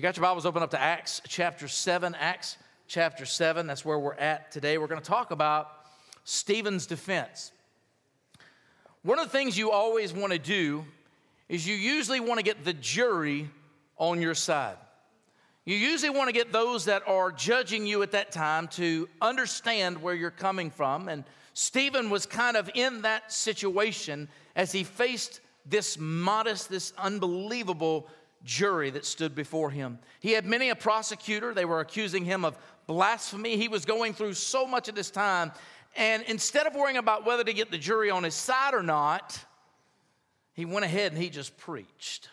you got your Bibles, open up to Acts chapter 7. Acts chapter 7, that's where we're at today. We're going to talk about Stephen's defense. One of the things you always want to do is you usually want to get the jury on your side. You usually want to get those that are judging you at that time to understand where you're coming from. And Stephen was kind of in that situation as he faced this modest, this unbelievable jury that stood before him. He had many a prosecutor, they were accusing him of blasphemy. He was going through so much at this time. And instead of worrying about whether to get the jury on his side or not, he went ahead and he just preached.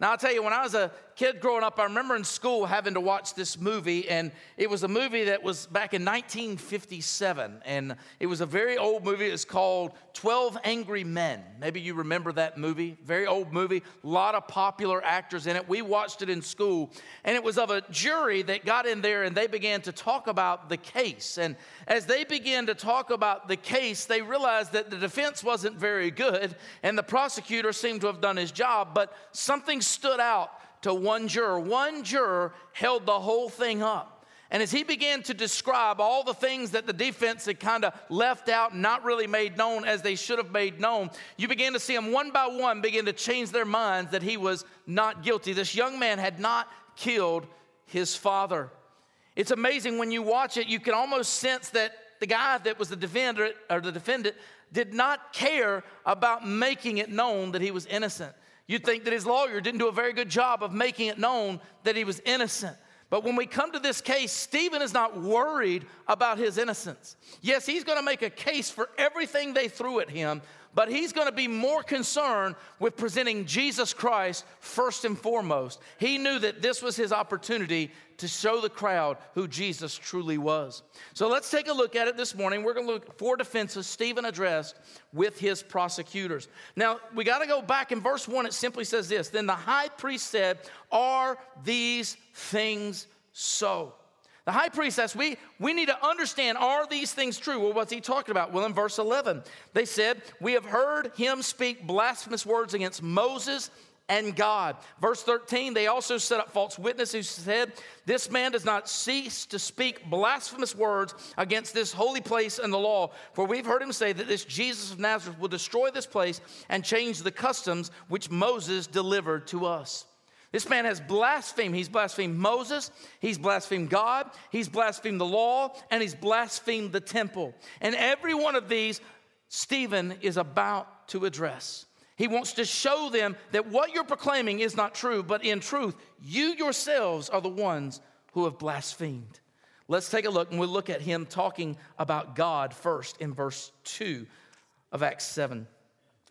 Now, I'll tell you, when I was a kid growing up, I remember in school having to watch this movie, and it was a movie that was back in 1957. And it was a very old movie. It's called 12 Angry Men. Maybe you remember that movie. Very old movie, a lot of popular actors in it. We watched it in school, and it was of a jury that got in there and they began to talk about the case. And as they began to talk about the case, they realized that the defense wasn't very good, and the prosecutor seemed to have done his job, but something stood out to one juror. One juror held the whole thing up. And as he began to describe all the things that the defense had kind of left out, not really made known as they should have made known, you began to see them one by one begin to change their minds that he was not guilty. This young man had not killed his father. It's amazing when you watch it, you can almost sense that the guy that was the defendant or the defendant did not care about making it known that he was innocent. You'd think that his lawyer didn't do a very good job of making it known that he was innocent. But when we come to this case, Stephen is not worried about his innocence. Yes, he's going to make a case for everything they threw at him, but he's going to be more concerned with presenting Jesus Christ first and foremost. He knew that this was his opportunity to show the crowd who Jesus truly was. So let's take a look at it this morning. We're going to look at four defenses Stephen addressed with his prosecutors. Now, we got to go back in verse 1. It simply says this Then the high priest said, Are these things so? The high priest says, we, we need to understand are these things true? Well, what's he talking about? Well, in verse 11, they said, We have heard him speak blasphemous words against Moses and God. Verse 13, they also set up false witnesses who said, This man does not cease to speak blasphemous words against this holy place and the law. For we've heard him say that this Jesus of Nazareth will destroy this place and change the customs which Moses delivered to us. This man has blasphemed. He's blasphemed Moses, he's blasphemed God, he's blasphemed the law, and he's blasphemed the temple. And every one of these, Stephen is about to address. He wants to show them that what you're proclaiming is not true, but in truth, you yourselves are the ones who have blasphemed. Let's take a look and we'll look at him talking about God first in verse 2 of Acts 7.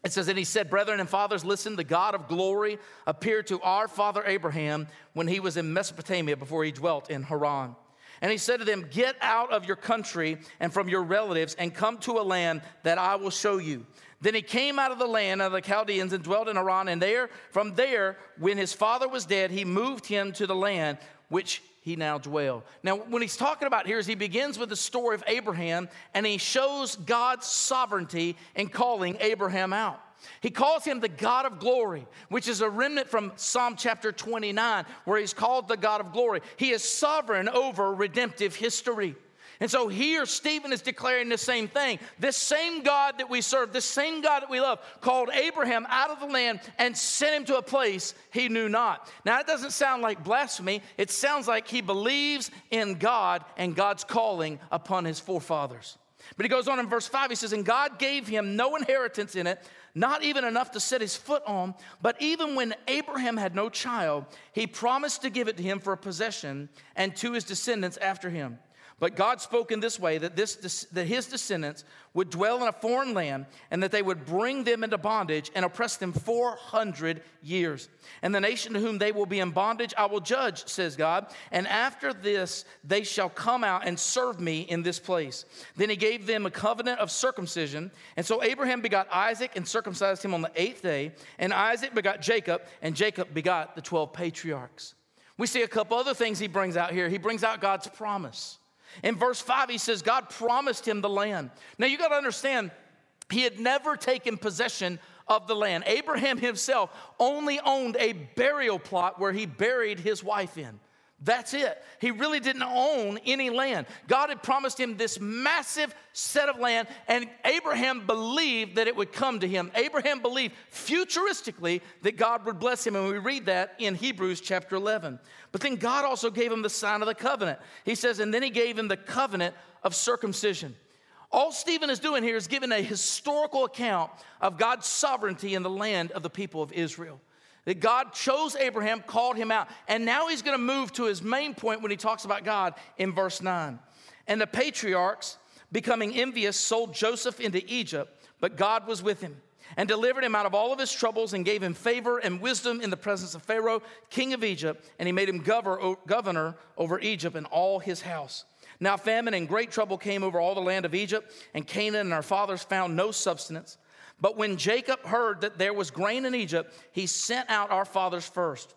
It says, And he said, Brethren and fathers, listen, the God of glory appeared to our father Abraham when he was in Mesopotamia before he dwelt in Haran. And he said to them, Get out of your country and from your relatives and come to a land that I will show you. Then he came out of the land of the Chaldeans and dwelt in Haran. And there, from there, when his father was dead, he moved him to the land which he now dwell. Now, when he's talking about here, is he begins with the story of Abraham and he shows God's sovereignty in calling Abraham out. He calls him the God of glory, which is a remnant from Psalm chapter 29, where he's called the God of glory. He is sovereign over redemptive history. And so here, Stephen is declaring the same thing. This same God that we serve, this same God that we love, called Abraham out of the land and sent him to a place he knew not. Now, it doesn't sound like blasphemy. It sounds like he believes in God and God's calling upon his forefathers. But he goes on in verse 5, he says, And God gave him no inheritance in it, not even enough to set his foot on. But even when Abraham had no child, he promised to give it to him for a possession and to his descendants after him. But God spoke in this way that, this, that his descendants would dwell in a foreign land and that they would bring them into bondage and oppress them 400 years. And the nation to whom they will be in bondage, I will judge, says God. And after this, they shall come out and serve me in this place. Then he gave them a covenant of circumcision. And so Abraham begot Isaac and circumcised him on the eighth day. And Isaac begot Jacob, and Jacob begot the 12 patriarchs. We see a couple other things he brings out here. He brings out God's promise. In verse 5, he says, God promised him the land. Now you got to understand, he had never taken possession of the land. Abraham himself only owned a burial plot where he buried his wife in. That's it. He really didn't own any land. God had promised him this massive set of land, and Abraham believed that it would come to him. Abraham believed futuristically that God would bless him, and we read that in Hebrews chapter 11. But then God also gave him the sign of the covenant. He says, and then he gave him the covenant of circumcision. All Stephen is doing here is giving a historical account of God's sovereignty in the land of the people of Israel. That God chose Abraham, called him out, and now he's going to move to his main point when he talks about God in verse 9. And the patriarchs, becoming envious, sold Joseph into Egypt, but God was with him and delivered him out of all of his troubles and gave him favor and wisdom in the presence of Pharaoh, king of Egypt, and he made him governor over Egypt and all his house. Now famine and great trouble came over all the land of Egypt, and Canaan and our fathers found no substance. But when Jacob heard that there was grain in Egypt, he sent out our fathers first.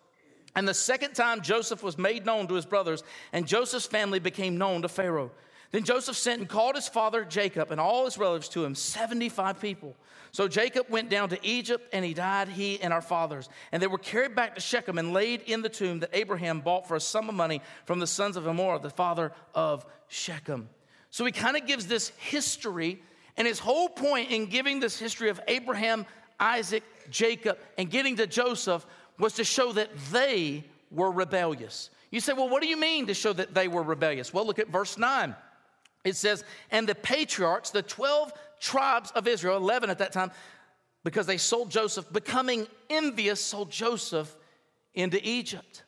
And the second time Joseph was made known to his brothers, and Joseph's family became known to Pharaoh. Then Joseph sent and called his father Jacob and all his relatives to him, 75 people. So Jacob went down to Egypt and he died, he and our fathers. And they were carried back to Shechem and laid in the tomb that Abraham bought for a sum of money from the sons of Hamor, the father of Shechem. So he kind of gives this history and his whole point in giving this history of Abraham, Isaac, Jacob, and getting to Joseph was to show that they were rebellious. You say, well, what do you mean to show that they were rebellious? Well, look at verse 9. It says, And the patriarchs, the 12 tribes of Israel, 11 at that time, because they sold Joseph, becoming envious, sold Joseph into Egypt.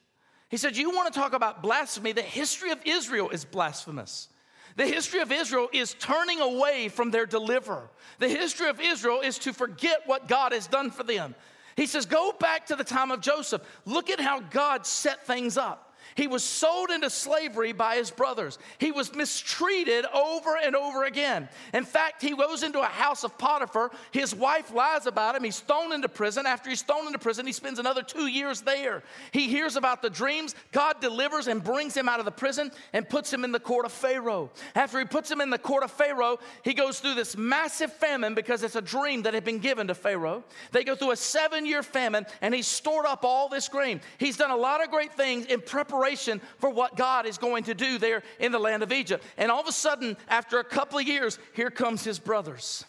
He said, You want to talk about blasphemy? The history of Israel is blasphemous. The history of Israel is turning away from their deliverer. The history of Israel is to forget what God has done for them. He says, Go back to the time of Joseph. Look at how God set things up. He was sold into slavery by his brothers. He was mistreated over and over again. In fact, he goes into a house of Potiphar. His wife lies about him. He's thrown into prison. After he's thrown into prison, he spends another two years there. He hears about the dreams. God delivers and brings him out of the prison and puts him in the court of Pharaoh. After he puts him in the court of Pharaoh, he goes through this massive famine because it's a dream that had been given to Pharaoh. They go through a seven year famine and he's stored up all this grain. He's done a lot of great things in preparation preparation for what God is going to do there in the land of Egypt. And all of a sudden, after a couple of years, here comes his brothers.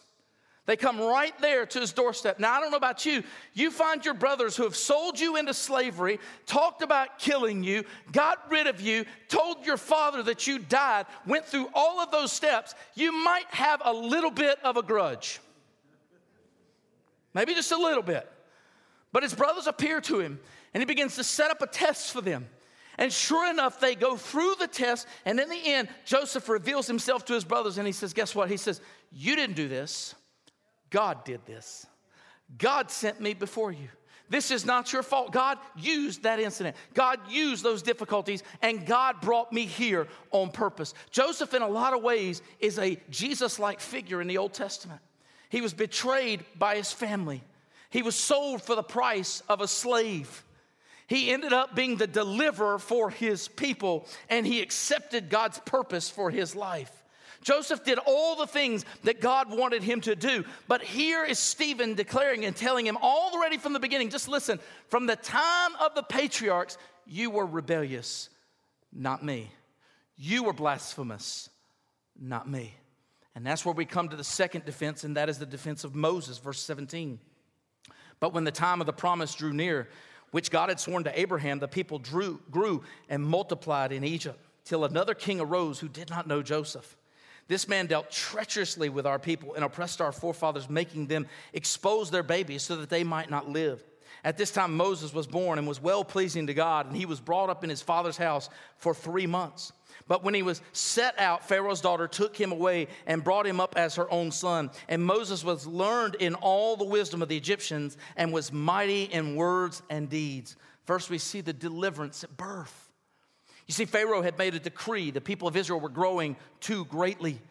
They come right there to his doorstep. Now, I don't know about you. You find your brothers who have sold you into slavery, talked about killing you, got rid of you, told your father that you died, went through all of those steps. You might have a little bit of a grudge. Maybe just a little bit. But his brothers appear to him, and he begins to set up a test for them. And sure enough, they go through the test, and in the end, Joseph reveals himself to his brothers and he says, Guess what? He says, You didn't do this, God did this. God sent me before you. This is not your fault. God used that incident. God used those difficulties, and God brought me here on purpose. Joseph, in a lot of ways, is a Jesus like figure in the Old Testament. He was betrayed by his family, he was sold for the price of a slave. He ended up being the deliverer for his people, and he accepted God's purpose for his life. Joseph did all the things that God wanted him to do. But here is Stephen declaring and telling him already from the beginning just listen, from the time of the patriarchs, you were rebellious, not me. You were blasphemous, not me. And that's where we come to the second defense, and that is the defense of Moses, verse 17. But when the time of the promise drew near, which God had sworn to Abraham, the people drew, grew and multiplied in Egypt till another king arose who did not know Joseph. This man dealt treacherously with our people and oppressed our forefathers, making them expose their babies so that they might not live. At this time, Moses was born and was well pleasing to God, and he was brought up in his father's house for three months. But when he was set out, Pharaoh's daughter took him away and brought him up as her own son. And Moses was learned in all the wisdom of the Egyptians and was mighty in words and deeds. First, we see the deliverance at birth. You see, Pharaoh had made a decree. The people of Israel were growing too greatly.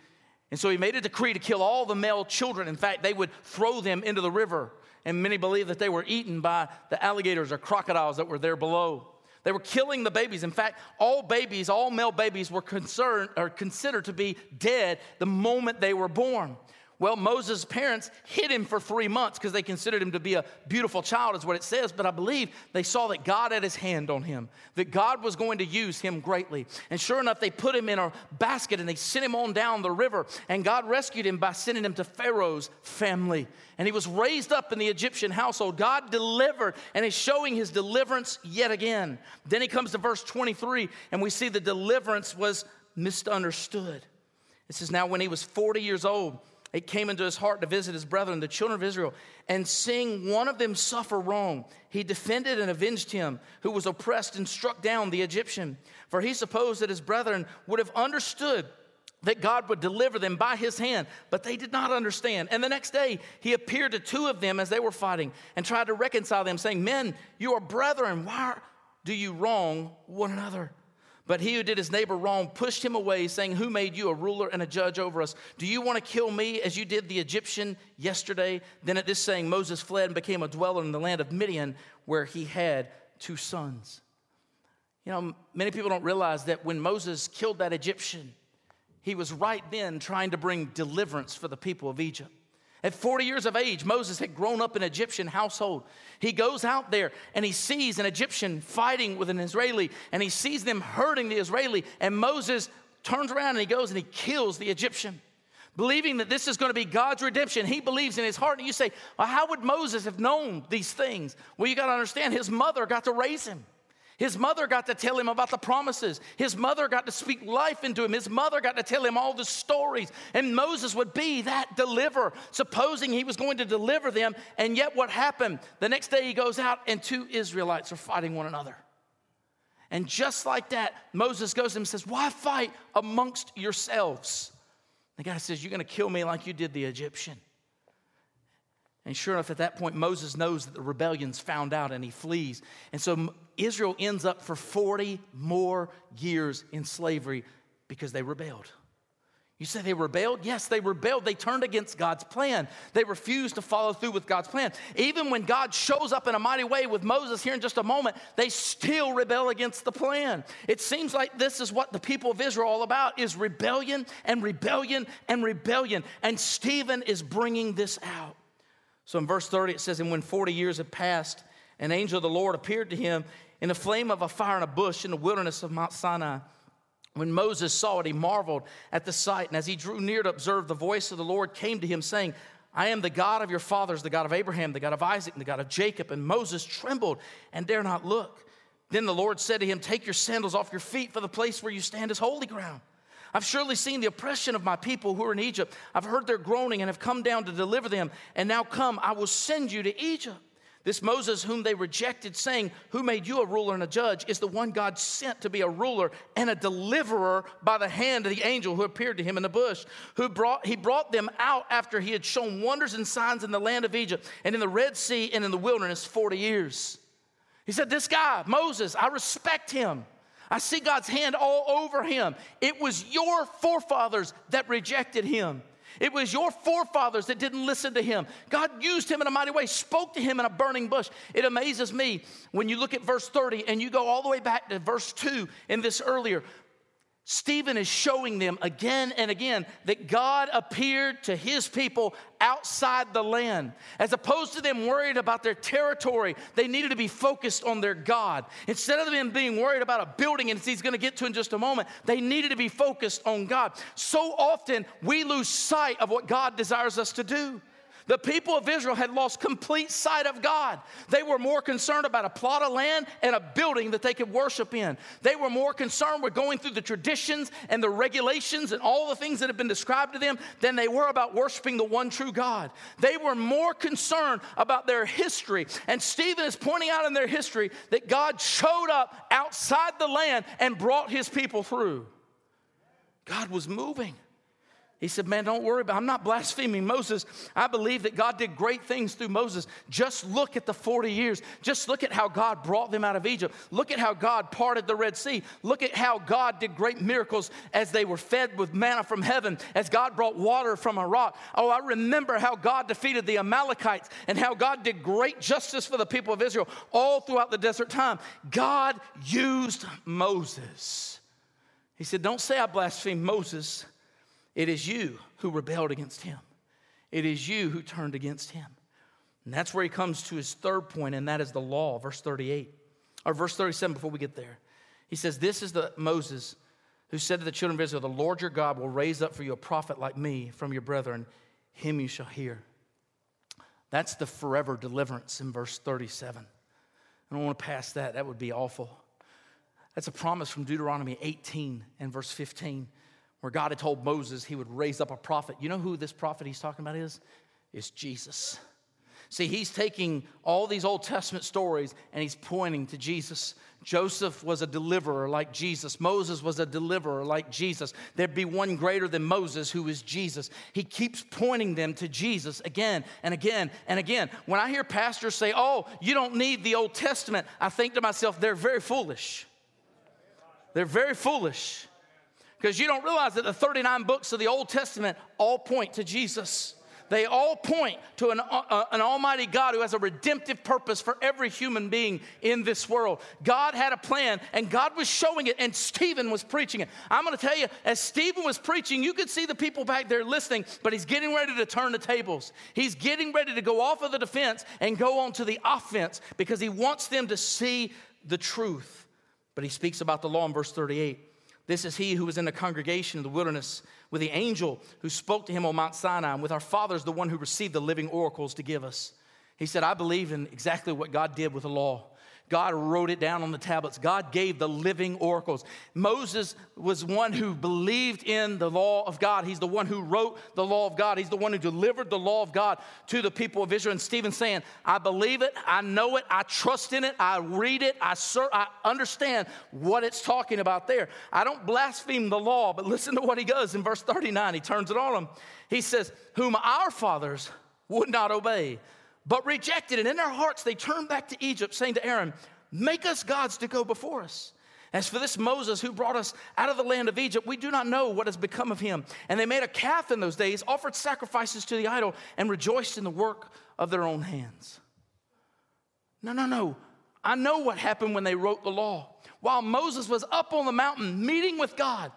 And so he made a decree to kill all the male children. In fact, they would throw them into the river. And many believe that they were eaten by the alligators or crocodiles that were there below. They were killing the babies. In fact, all babies, all male babies, were concerned or considered to be dead the moment they were born. Well, Moses' parents hid him for three months because they considered him to be a beautiful child, is what it says. But I believe they saw that God had his hand on him, that God was going to use him greatly. And sure enough, they put him in a basket and they sent him on down the river. And God rescued him by sending him to Pharaoh's family. And he was raised up in the Egyptian household. God delivered and is showing his deliverance yet again. Then he comes to verse 23, and we see the deliverance was misunderstood. It says, Now when he was 40 years old, it came into his heart to visit his brethren, the children of Israel, and seeing one of them suffer wrong, he defended and avenged him who was oppressed and struck down the Egyptian. For he supposed that his brethren would have understood that God would deliver them by his hand, but they did not understand. And the next day, he appeared to two of them as they were fighting and tried to reconcile them, saying, Men, you are brethren. Why do you wrong one another? But he who did his neighbor wrong pushed him away, saying, Who made you a ruler and a judge over us? Do you want to kill me as you did the Egyptian yesterday? Then at this saying, Moses fled and became a dweller in the land of Midian, where he had two sons. You know, many people don't realize that when Moses killed that Egyptian, he was right then trying to bring deliverance for the people of Egypt. At 40 years of age, Moses had grown up in an Egyptian household. He goes out there and he sees an Egyptian fighting with an Israeli, and he sees them hurting the Israeli. And Moses turns around and he goes and he kills the Egyptian, believing that this is going to be God's redemption. He believes in his heart. And you say, well, how would Moses have known these things? Well, you got to understand, his mother got to raise him. His mother got to tell him about the promises. His mother got to speak life into him. His mother got to tell him all the stories. And Moses would be that deliverer, supposing he was going to deliver them. And yet, what happened? The next day, he goes out, and two Israelites are fighting one another. And just like that, Moses goes to him and says, Why fight amongst yourselves? The guy says, You're going to kill me like you did the Egyptian. And sure enough, at that point, Moses knows that the rebellion's found out and he flees. And so Israel ends up for 40 more years in slavery because they rebelled. You say they rebelled? Yes, they rebelled. They turned against God's plan. They refused to follow through with God's plan. Even when God shows up in a mighty way with Moses here in just a moment, they still rebel against the plan. It seems like this is what the people of Israel are all about is rebellion and rebellion and rebellion. And Stephen is bringing this out. So in verse 30 it says and when 40 years had passed, an angel of the Lord appeared to him in the flame of a fire in a bush in the wilderness of Mount Sinai. When Moses saw it, he marveled at the sight. And as he drew near to observe, the voice of the Lord came to him, saying, I am the God of your fathers, the God of Abraham, the God of Isaac, and the God of Jacob. And Moses trembled and dare not look. Then the Lord said to him, Take your sandals off your feet, for the place where you stand is holy ground. I've surely seen the oppression of my people who are in Egypt. I've heard their groaning and have come down to deliver them. And now come, I will send you to Egypt. This Moses, whom they rejected, saying, Who made you a ruler and a judge, is the one God sent to be a ruler and a deliverer by the hand of the angel who appeared to him in the bush. Who brought, he brought them out after he had shown wonders and signs in the land of Egypt and in the Red Sea and in the wilderness 40 years. He said, This guy, Moses, I respect him. I see God's hand all over him. It was your forefathers that rejected him. It was your forefathers that didn't listen to him. God used him in a mighty way, spoke to him in a burning bush. It amazes me when you look at verse 30 and you go all the way back to verse 2 in this earlier. Stephen is showing them again and again that God appeared to his people outside the land. As opposed to them worried about their territory, they needed to be focused on their God. Instead of them being worried about a building, and he's going to get to in just a moment, they needed to be focused on God. So often we lose sight of what God desires us to do. The people of Israel had lost complete sight of God. They were more concerned about a plot of land and a building that they could worship in. They were more concerned with going through the traditions and the regulations and all the things that have been described to them than they were about worshiping the one true God. They were more concerned about their history. And Stephen is pointing out in their history that God showed up outside the land and brought his people through. God was moving. He said, Man, don't worry about it. I'm not blaspheming Moses. I believe that God did great things through Moses. Just look at the 40 years. Just look at how God brought them out of Egypt. Look at how God parted the Red Sea. Look at how God did great miracles as they were fed with manna from heaven, as God brought water from a rock. Oh, I remember how God defeated the Amalekites and how God did great justice for the people of Israel all throughout the desert time. God used Moses. He said, Don't say I blaspheme Moses. It is you who rebelled against him. It is you who turned against him. And that's where he comes to his third point, and that is the law, verse 38. Or verse 37 before we get there. He says, This is the Moses who said to the children of Israel, The Lord your God will raise up for you a prophet like me from your brethren, him you shall hear. That's the forever deliverance in verse 37. I don't want to pass that, that would be awful. That's a promise from Deuteronomy 18 and verse 15, where God had told Moses he would raise up a prophet. You know who this prophet he's talking about is? It's Jesus. See, he's taking all these Old Testament stories and he's pointing to Jesus. Joseph was a deliverer like Jesus. Moses was a deliverer like Jesus. There'd be one greater than Moses who is Jesus. He keeps pointing them to Jesus again and again and again. When I hear pastors say, Oh, you don't need the Old Testament, I think to myself, they're very foolish. They're very foolish because you don't realize that the 39 books of the Old Testament all point to Jesus. They all point to an, uh, an almighty God who has a redemptive purpose for every human being in this world. God had a plan and God was showing it, and Stephen was preaching it. I'm going to tell you, as Stephen was preaching, you could see the people back there listening, but he's getting ready to turn the tables. He's getting ready to go off of the defense and go on to the offense because he wants them to see the truth. But he speaks about the law in verse 38. This is he who was in the congregation in the wilderness with the angel who spoke to him on Mount Sinai, and with our fathers, the one who received the living oracles to give us. He said, I believe in exactly what God did with the law. God wrote it down on the tablets. God gave the living oracles. Moses was one who believed in the law of God. He's the one who wrote the law of God. He's the one who delivered the law of God to the people of Israel. And Stephen saying, I believe it, I know it, I trust in it, I read it, I, ser- I understand what it's talking about there. I don't blaspheme the law, but listen to what he does in verse 39. He turns it on him. He says, Whom our fathers would not obey but rejected it. In their hearts, they turned back to Egypt, saying to Aaron, Make us gods to go before us. As for this Moses who brought us out of the land of Egypt, we do not know what has become of him. And they made a calf in those days, offered sacrifices to the idol, and rejoiced in the work of their own hands. No, no, no. I know what happened when they wrote the law. While Moses was up on the mountain meeting with God,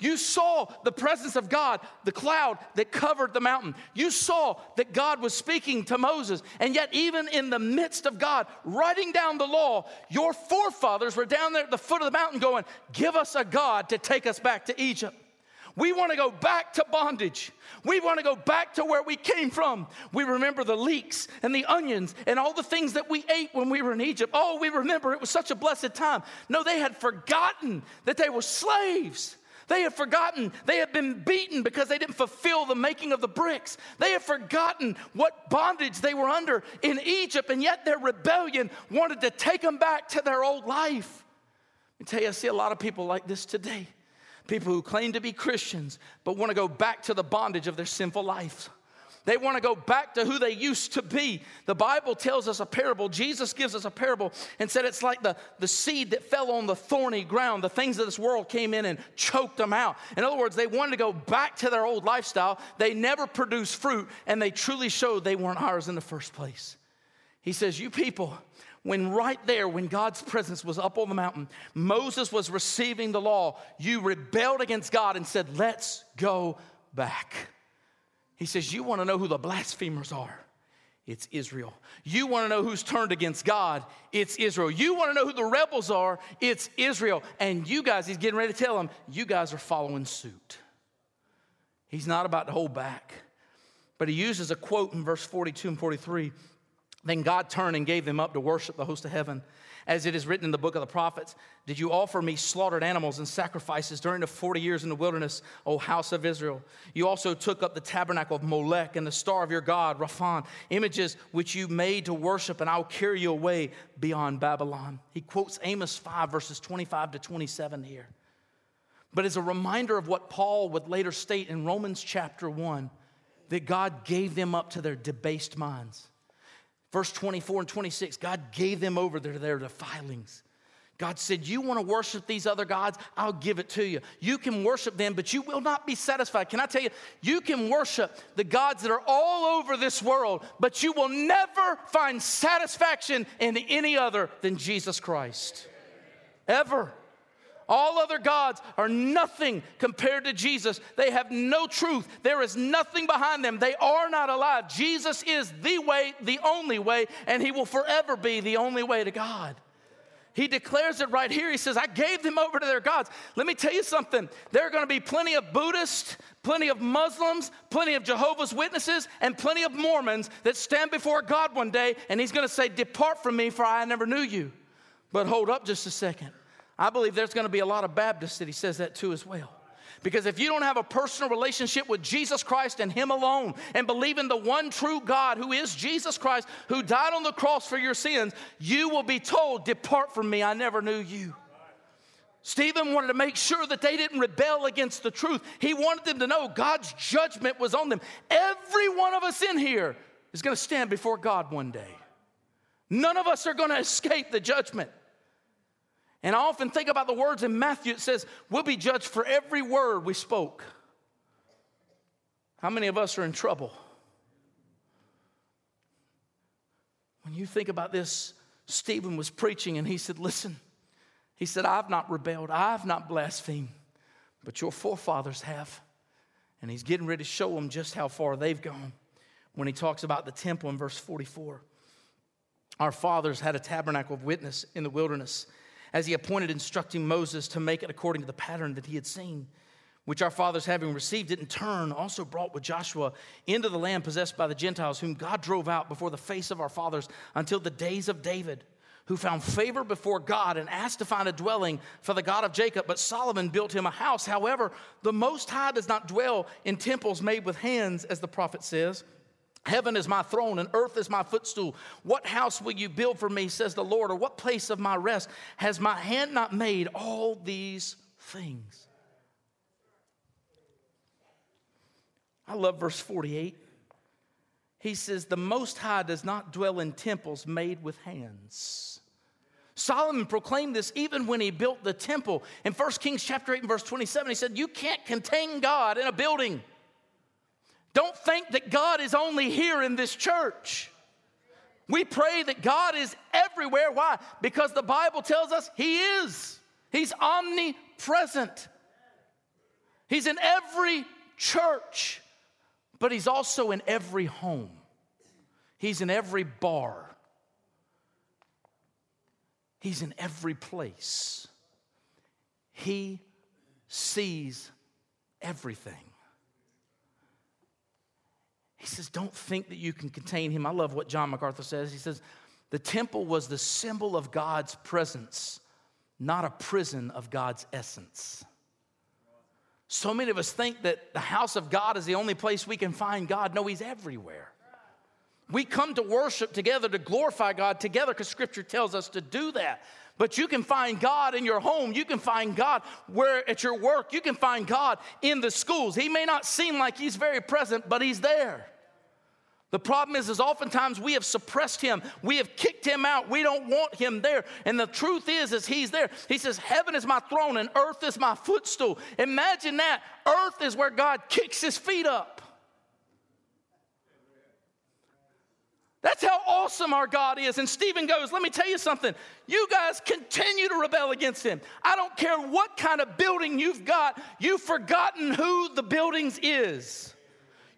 you saw the presence of God, the cloud that covered the mountain. You saw that God was speaking to Moses. And yet, even in the midst of God writing down the law, your forefathers were down there at the foot of the mountain going, Give us a God to take us back to Egypt. We want to go back to bondage. We want to go back to where we came from. We remember the leeks and the onions and all the things that we ate when we were in Egypt. Oh, we remember it was such a blessed time. No, they had forgotten that they were slaves. They have forgotten they have been beaten because they didn't fulfill the making of the bricks. They have forgotten what bondage they were under in Egypt, and yet their rebellion wanted to take them back to their old life. Me tell you, I see a lot of people like this today. People who claim to be Christians, but want to go back to the bondage of their sinful lives. They want to go back to who they used to be. The Bible tells us a parable. Jesus gives us a parable and said it's like the, the seed that fell on the thorny ground. The things of this world came in and choked them out. In other words, they wanted to go back to their old lifestyle. They never produced fruit, and they truly showed they weren't ours in the first place. He says, You people, when right there, when God's presence was up on the mountain, Moses was receiving the law, you rebelled against God and said, Let's go back. He says, You want to know who the blasphemers are? It's Israel. You want to know who's turned against God? It's Israel. You want to know who the rebels are? It's Israel. And you guys, he's getting ready to tell them, you guys are following suit. He's not about to hold back. But he uses a quote in verse 42 and 43. Then God turned and gave them up to worship the host of heaven as it is written in the book of the prophets, did you offer me slaughtered animals and sacrifices during the 40 years in the wilderness, O house of Israel? You also took up the tabernacle of Molech and the star of your God, Raphan, images which you made to worship, and I'll carry you away beyond Babylon. He quotes Amos 5, verses 25 to 27 here. But as a reminder of what Paul would later state in Romans chapter 1, that God gave them up to their debased minds. Verse 24 and 26, God gave them over to their defilings. God said, You want to worship these other gods? I'll give it to you. You can worship them, but you will not be satisfied. Can I tell you, you can worship the gods that are all over this world, but you will never find satisfaction in any other than Jesus Christ. Ever. All other gods are nothing compared to Jesus. They have no truth. There is nothing behind them. They are not alive. Jesus is the way, the only way, and He will forever be the only way to God. He declares it right here. He says, I gave them over to their gods. Let me tell you something. There are going to be plenty of Buddhists, plenty of Muslims, plenty of Jehovah's Witnesses, and plenty of Mormons that stand before God one day, and He's going to say, Depart from me, for I never knew you. But hold up just a second. I believe there's going to be a lot of Baptists that he says that too as well. Because if you don't have a personal relationship with Jesus Christ and Him alone, and believe in the one true God who is Jesus Christ, who died on the cross for your sins, you will be told, Depart from me, I never knew you. Stephen wanted to make sure that they didn't rebel against the truth. He wanted them to know God's judgment was on them. Every one of us in here is going to stand before God one day. None of us are going to escape the judgment. And I often think about the words in Matthew. It says, We'll be judged for every word we spoke. How many of us are in trouble? When you think about this, Stephen was preaching and he said, Listen, he said, I've not rebelled, I've not blasphemed, but your forefathers have. And he's getting ready to show them just how far they've gone when he talks about the temple in verse 44. Our fathers had a tabernacle of witness in the wilderness as he appointed instructing Moses to make it according to the pattern that he had seen, which our fathers, having received it in turn, also brought with Joshua into the land possessed by the Gentiles, whom God drove out before the face of our fathers until the days of David. Who found favor before God and asked to find a dwelling for the God of Jacob. But Solomon built him a house. However, the Most High does not dwell in temples made with hands, as the prophet says. Heaven is my throne and earth is my footstool. What house will you build for me, says the Lord, or what place of my rest has my hand not made all these things? I love verse 48. He says, The Most High does not dwell in temples made with hands. Solomon proclaimed this even when he built the temple. In 1 Kings chapter 8 and verse 27, he said, You can't contain God in a building. Don't think that God is only here in this church. We pray that God is everywhere. Why? Because the Bible tells us He is. He's omnipresent. He's in every church, but He's also in every home. He's in every bar. He's in every place. He sees everything. He says, Don't think that you can contain him. I love what John MacArthur says. He says, The temple was the symbol of God's presence, not a prison of God's essence. So many of us think that the house of God is the only place we can find God. No, He's everywhere. We come to worship together to glorify God together because Scripture tells us to do that. But you can find God in your home. You can find God where at your work. You can find God in the schools. He may not seem like He's very present, but He's there. The problem is, is oftentimes we have suppressed him. We have kicked him out. We don't want him there. And the truth is, is he's there. He says, heaven is my throne and earth is my footstool. Imagine that. Earth is where God kicks his feet up. That's how awesome our God is. And Stephen goes, Let me tell you something. You guys continue to rebel against him. I don't care what kind of building you've got, you've forgotten who the buildings is.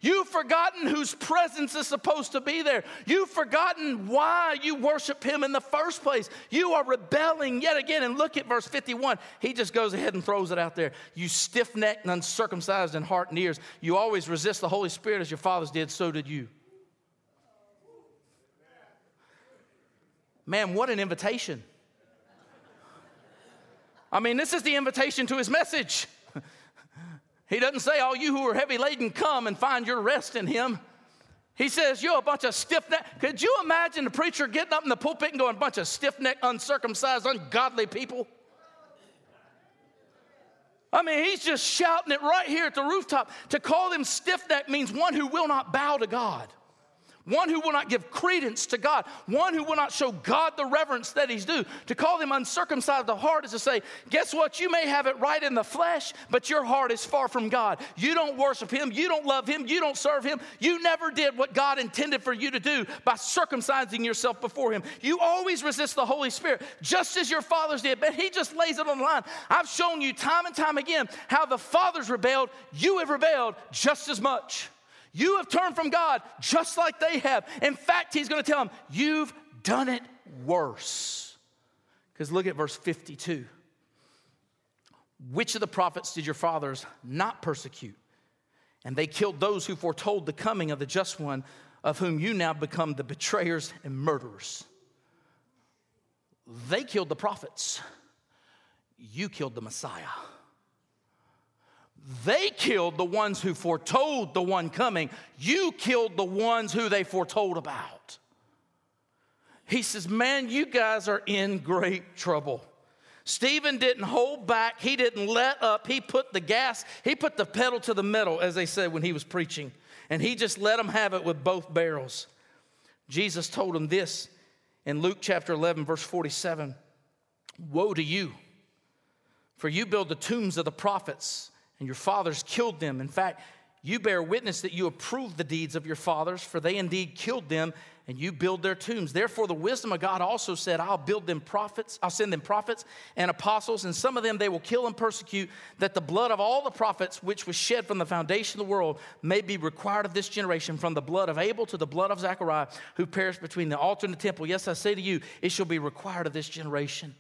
You've forgotten whose presence is supposed to be there. You've forgotten why you worship Him in the first place. You are rebelling yet again. And look at verse 51. He just goes ahead and throws it out there. You stiff necked and uncircumcised in heart and ears. You always resist the Holy Spirit as your fathers did, so did you. Man, what an invitation. I mean, this is the invitation to his message. He doesn't say, All you who are heavy laden, come and find your rest in Him. He says, You're a bunch of stiff necked. Could you imagine the preacher getting up in the pulpit and going, Bunch of stiff necked, uncircumcised, ungodly people? I mean, he's just shouting it right here at the rooftop. To call them stiff necked means one who will not bow to God, one who will not give credence to God, one who will not show God the reverence that he's due. To call them uncircumcised of the heart is to say, guess what? You may have it right in the flesh, but your heart is far from God. You don't worship him, you don't love him, you don't serve him. You never did what God intended for you to do by circumcising yourself before him. You always resist the Holy Spirit, just as your fathers did, but he just lays it on the line. I've shown you time and time again how the fathers rebelled, you have rebelled just as much. You have turned from God just like they have. In fact, he's going to tell them, You've done it worse. Because look at verse 52. Which of the prophets did your fathers not persecute? And they killed those who foretold the coming of the just one, of whom you now become the betrayers and murderers. They killed the prophets, you killed the Messiah. They killed the ones who foretold the one coming. You killed the ones who they foretold about. He says, Man, you guys are in great trouble. Stephen didn't hold back, he didn't let up. He put the gas, he put the pedal to the metal, as they said when he was preaching, and he just let them have it with both barrels. Jesus told him this in Luke chapter 11, verse 47 Woe to you, for you build the tombs of the prophets and your fathers killed them. In fact, you bear witness that you approve the deeds of your fathers, for they indeed killed them, and you build their tombs. Therefore, the wisdom of God also said, I'll build them prophets, I'll send them prophets and apostles, and some of them they will kill and persecute, that the blood of all the prophets which was shed from the foundation of the world may be required of this generation, from the blood of Abel to the blood of Zechariah, who perished between the altar and the temple. Yes, I say to you, it shall be required of this generation.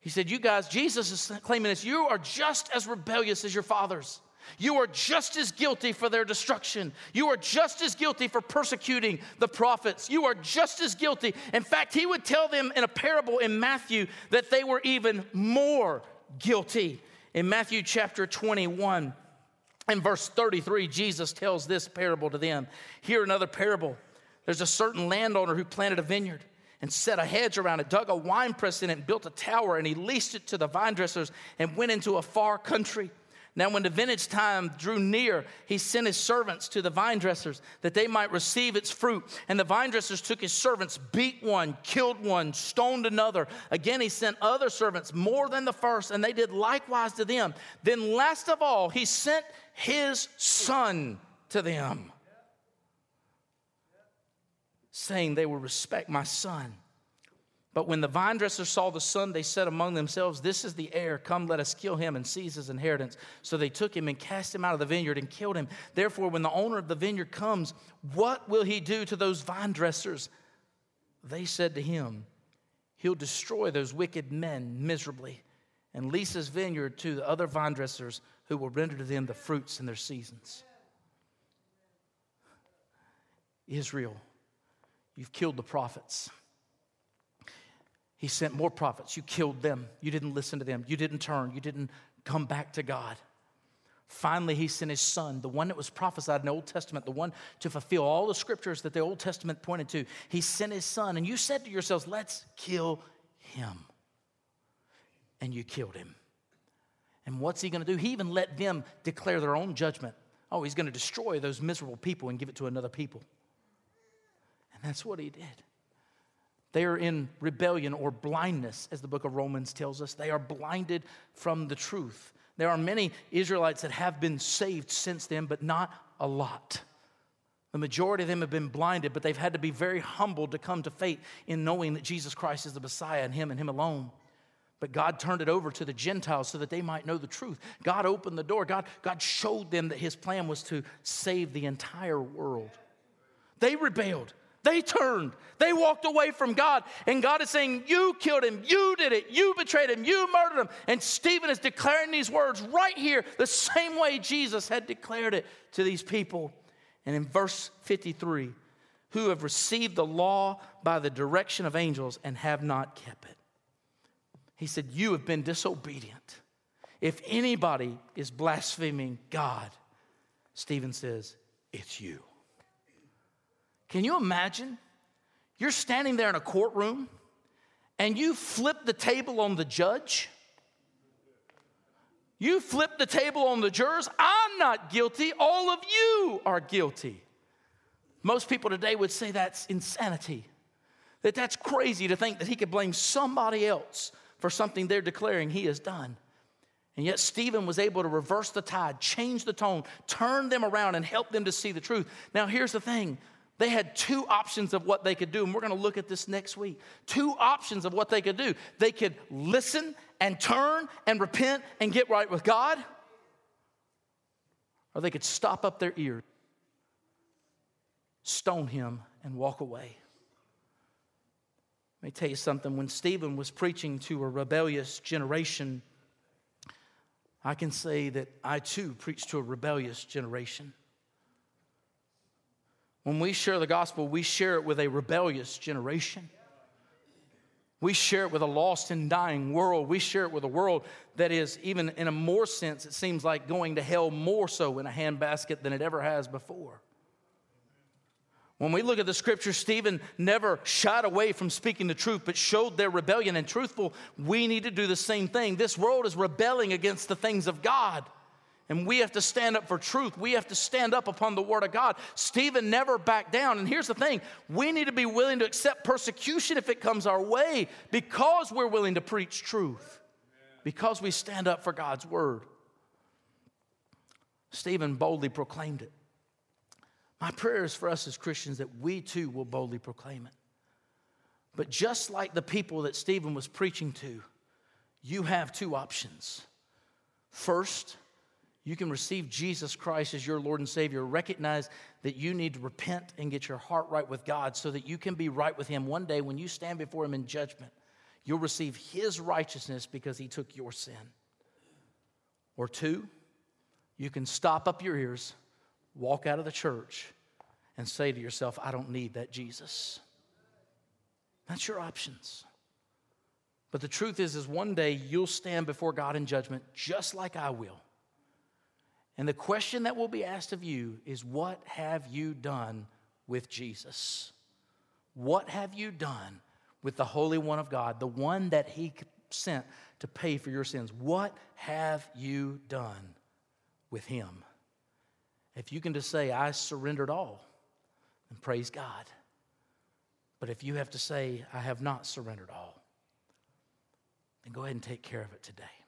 He said, You guys, Jesus is claiming this. You are just as rebellious as your fathers. You are just as guilty for their destruction. You are just as guilty for persecuting the prophets. You are just as guilty. In fact, he would tell them in a parable in Matthew that they were even more guilty. In Matthew chapter 21, in verse 33, Jesus tells this parable to them. Here, another parable. There's a certain landowner who planted a vineyard and set a hedge around it, dug a wine press in it, and built a tower, and he leased it to the vine dressers and went into a far country. Now, when the vintage time drew near, he sent his servants to the vine dressers that they might receive its fruit. And the vine dressers took his servants, beat one, killed one, stoned another. Again, he sent other servants more than the first, and they did likewise to them. Then, last of all, he sent his son to them saying they will respect my son. But when the vine dressers saw the son, they said among themselves, This is the heir. Come, let us kill him and seize his inheritance. So they took him and cast him out of the vineyard and killed him. Therefore, when the owner of the vineyard comes, what will he do to those vine dressers? They said to him, He'll destroy those wicked men miserably and lease his vineyard to the other vine dressers who will render to them the fruits in their seasons. Israel You've killed the prophets. He sent more prophets. You killed them. You didn't listen to them. You didn't turn. You didn't come back to God. Finally, he sent his son, the one that was prophesied in the Old Testament, the one to fulfill all the scriptures that the Old Testament pointed to. He sent his son, and you said to yourselves, Let's kill him. And you killed him. And what's he going to do? He even let them declare their own judgment. Oh, he's going to destroy those miserable people and give it to another people. And that's what he did. They are in rebellion or blindness, as the book of Romans tells us. They are blinded from the truth. There are many Israelites that have been saved since then, but not a lot. The majority of them have been blinded, but they've had to be very humbled to come to faith in knowing that Jesus Christ is the Messiah and Him and Him alone. But God turned it over to the Gentiles so that they might know the truth. God opened the door. God, God showed them that His plan was to save the entire world. They rebelled. They turned. They walked away from God. And God is saying, You killed him. You did it. You betrayed him. You murdered him. And Stephen is declaring these words right here, the same way Jesus had declared it to these people. And in verse 53, who have received the law by the direction of angels and have not kept it. He said, You have been disobedient. If anybody is blaspheming God, Stephen says, It's you. Can you imagine? You're standing there in a courtroom and you flip the table on the judge. You flip the table on the jurors. I'm not guilty. All of you are guilty. Most people today would say that's insanity, that that's crazy to think that he could blame somebody else for something they're declaring he has done. And yet, Stephen was able to reverse the tide, change the tone, turn them around, and help them to see the truth. Now, here's the thing they had two options of what they could do, and we're going to look at this next week. Two options of what they could do. They could listen and turn and repent and get right with God, or they could stop up their ears, stone him, and walk away. Let me tell you something. When Stephen was preaching to a rebellious generation, I can say that I too preached to a rebellious generation. When we share the gospel, we share it with a rebellious generation. We share it with a lost and dying world. We share it with a world that is, even in a more sense, it seems like going to hell more so in a handbasket than it ever has before. When we look at the scripture, Stephen never shied away from speaking the truth, but showed their rebellion and truthful. We need to do the same thing. This world is rebelling against the things of God. And we have to stand up for truth. We have to stand up upon the word of God. Stephen never backed down. And here's the thing we need to be willing to accept persecution if it comes our way because we're willing to preach truth, because we stand up for God's word. Stephen boldly proclaimed it. My prayer is for us as Christians that we too will boldly proclaim it. But just like the people that Stephen was preaching to, you have two options. First, you can receive Jesus Christ as your Lord and Savior. Recognize that you need to repent and get your heart right with God so that you can be right with Him. One day, when you stand before Him in judgment, you'll receive His righteousness because He took your sin. Or two, you can stop up your ears walk out of the church and say to yourself, I don't need that Jesus. That's your options. But the truth is, is one day you'll stand before God in judgment just like I will. And the question that will be asked of you is, What have you done with Jesus? What have you done with the Holy One of God, the one that He sent to pay for your sins? What have you done with Him? If you can just say, I surrendered all, then praise God. But if you have to say, I have not surrendered all, then go ahead and take care of it today.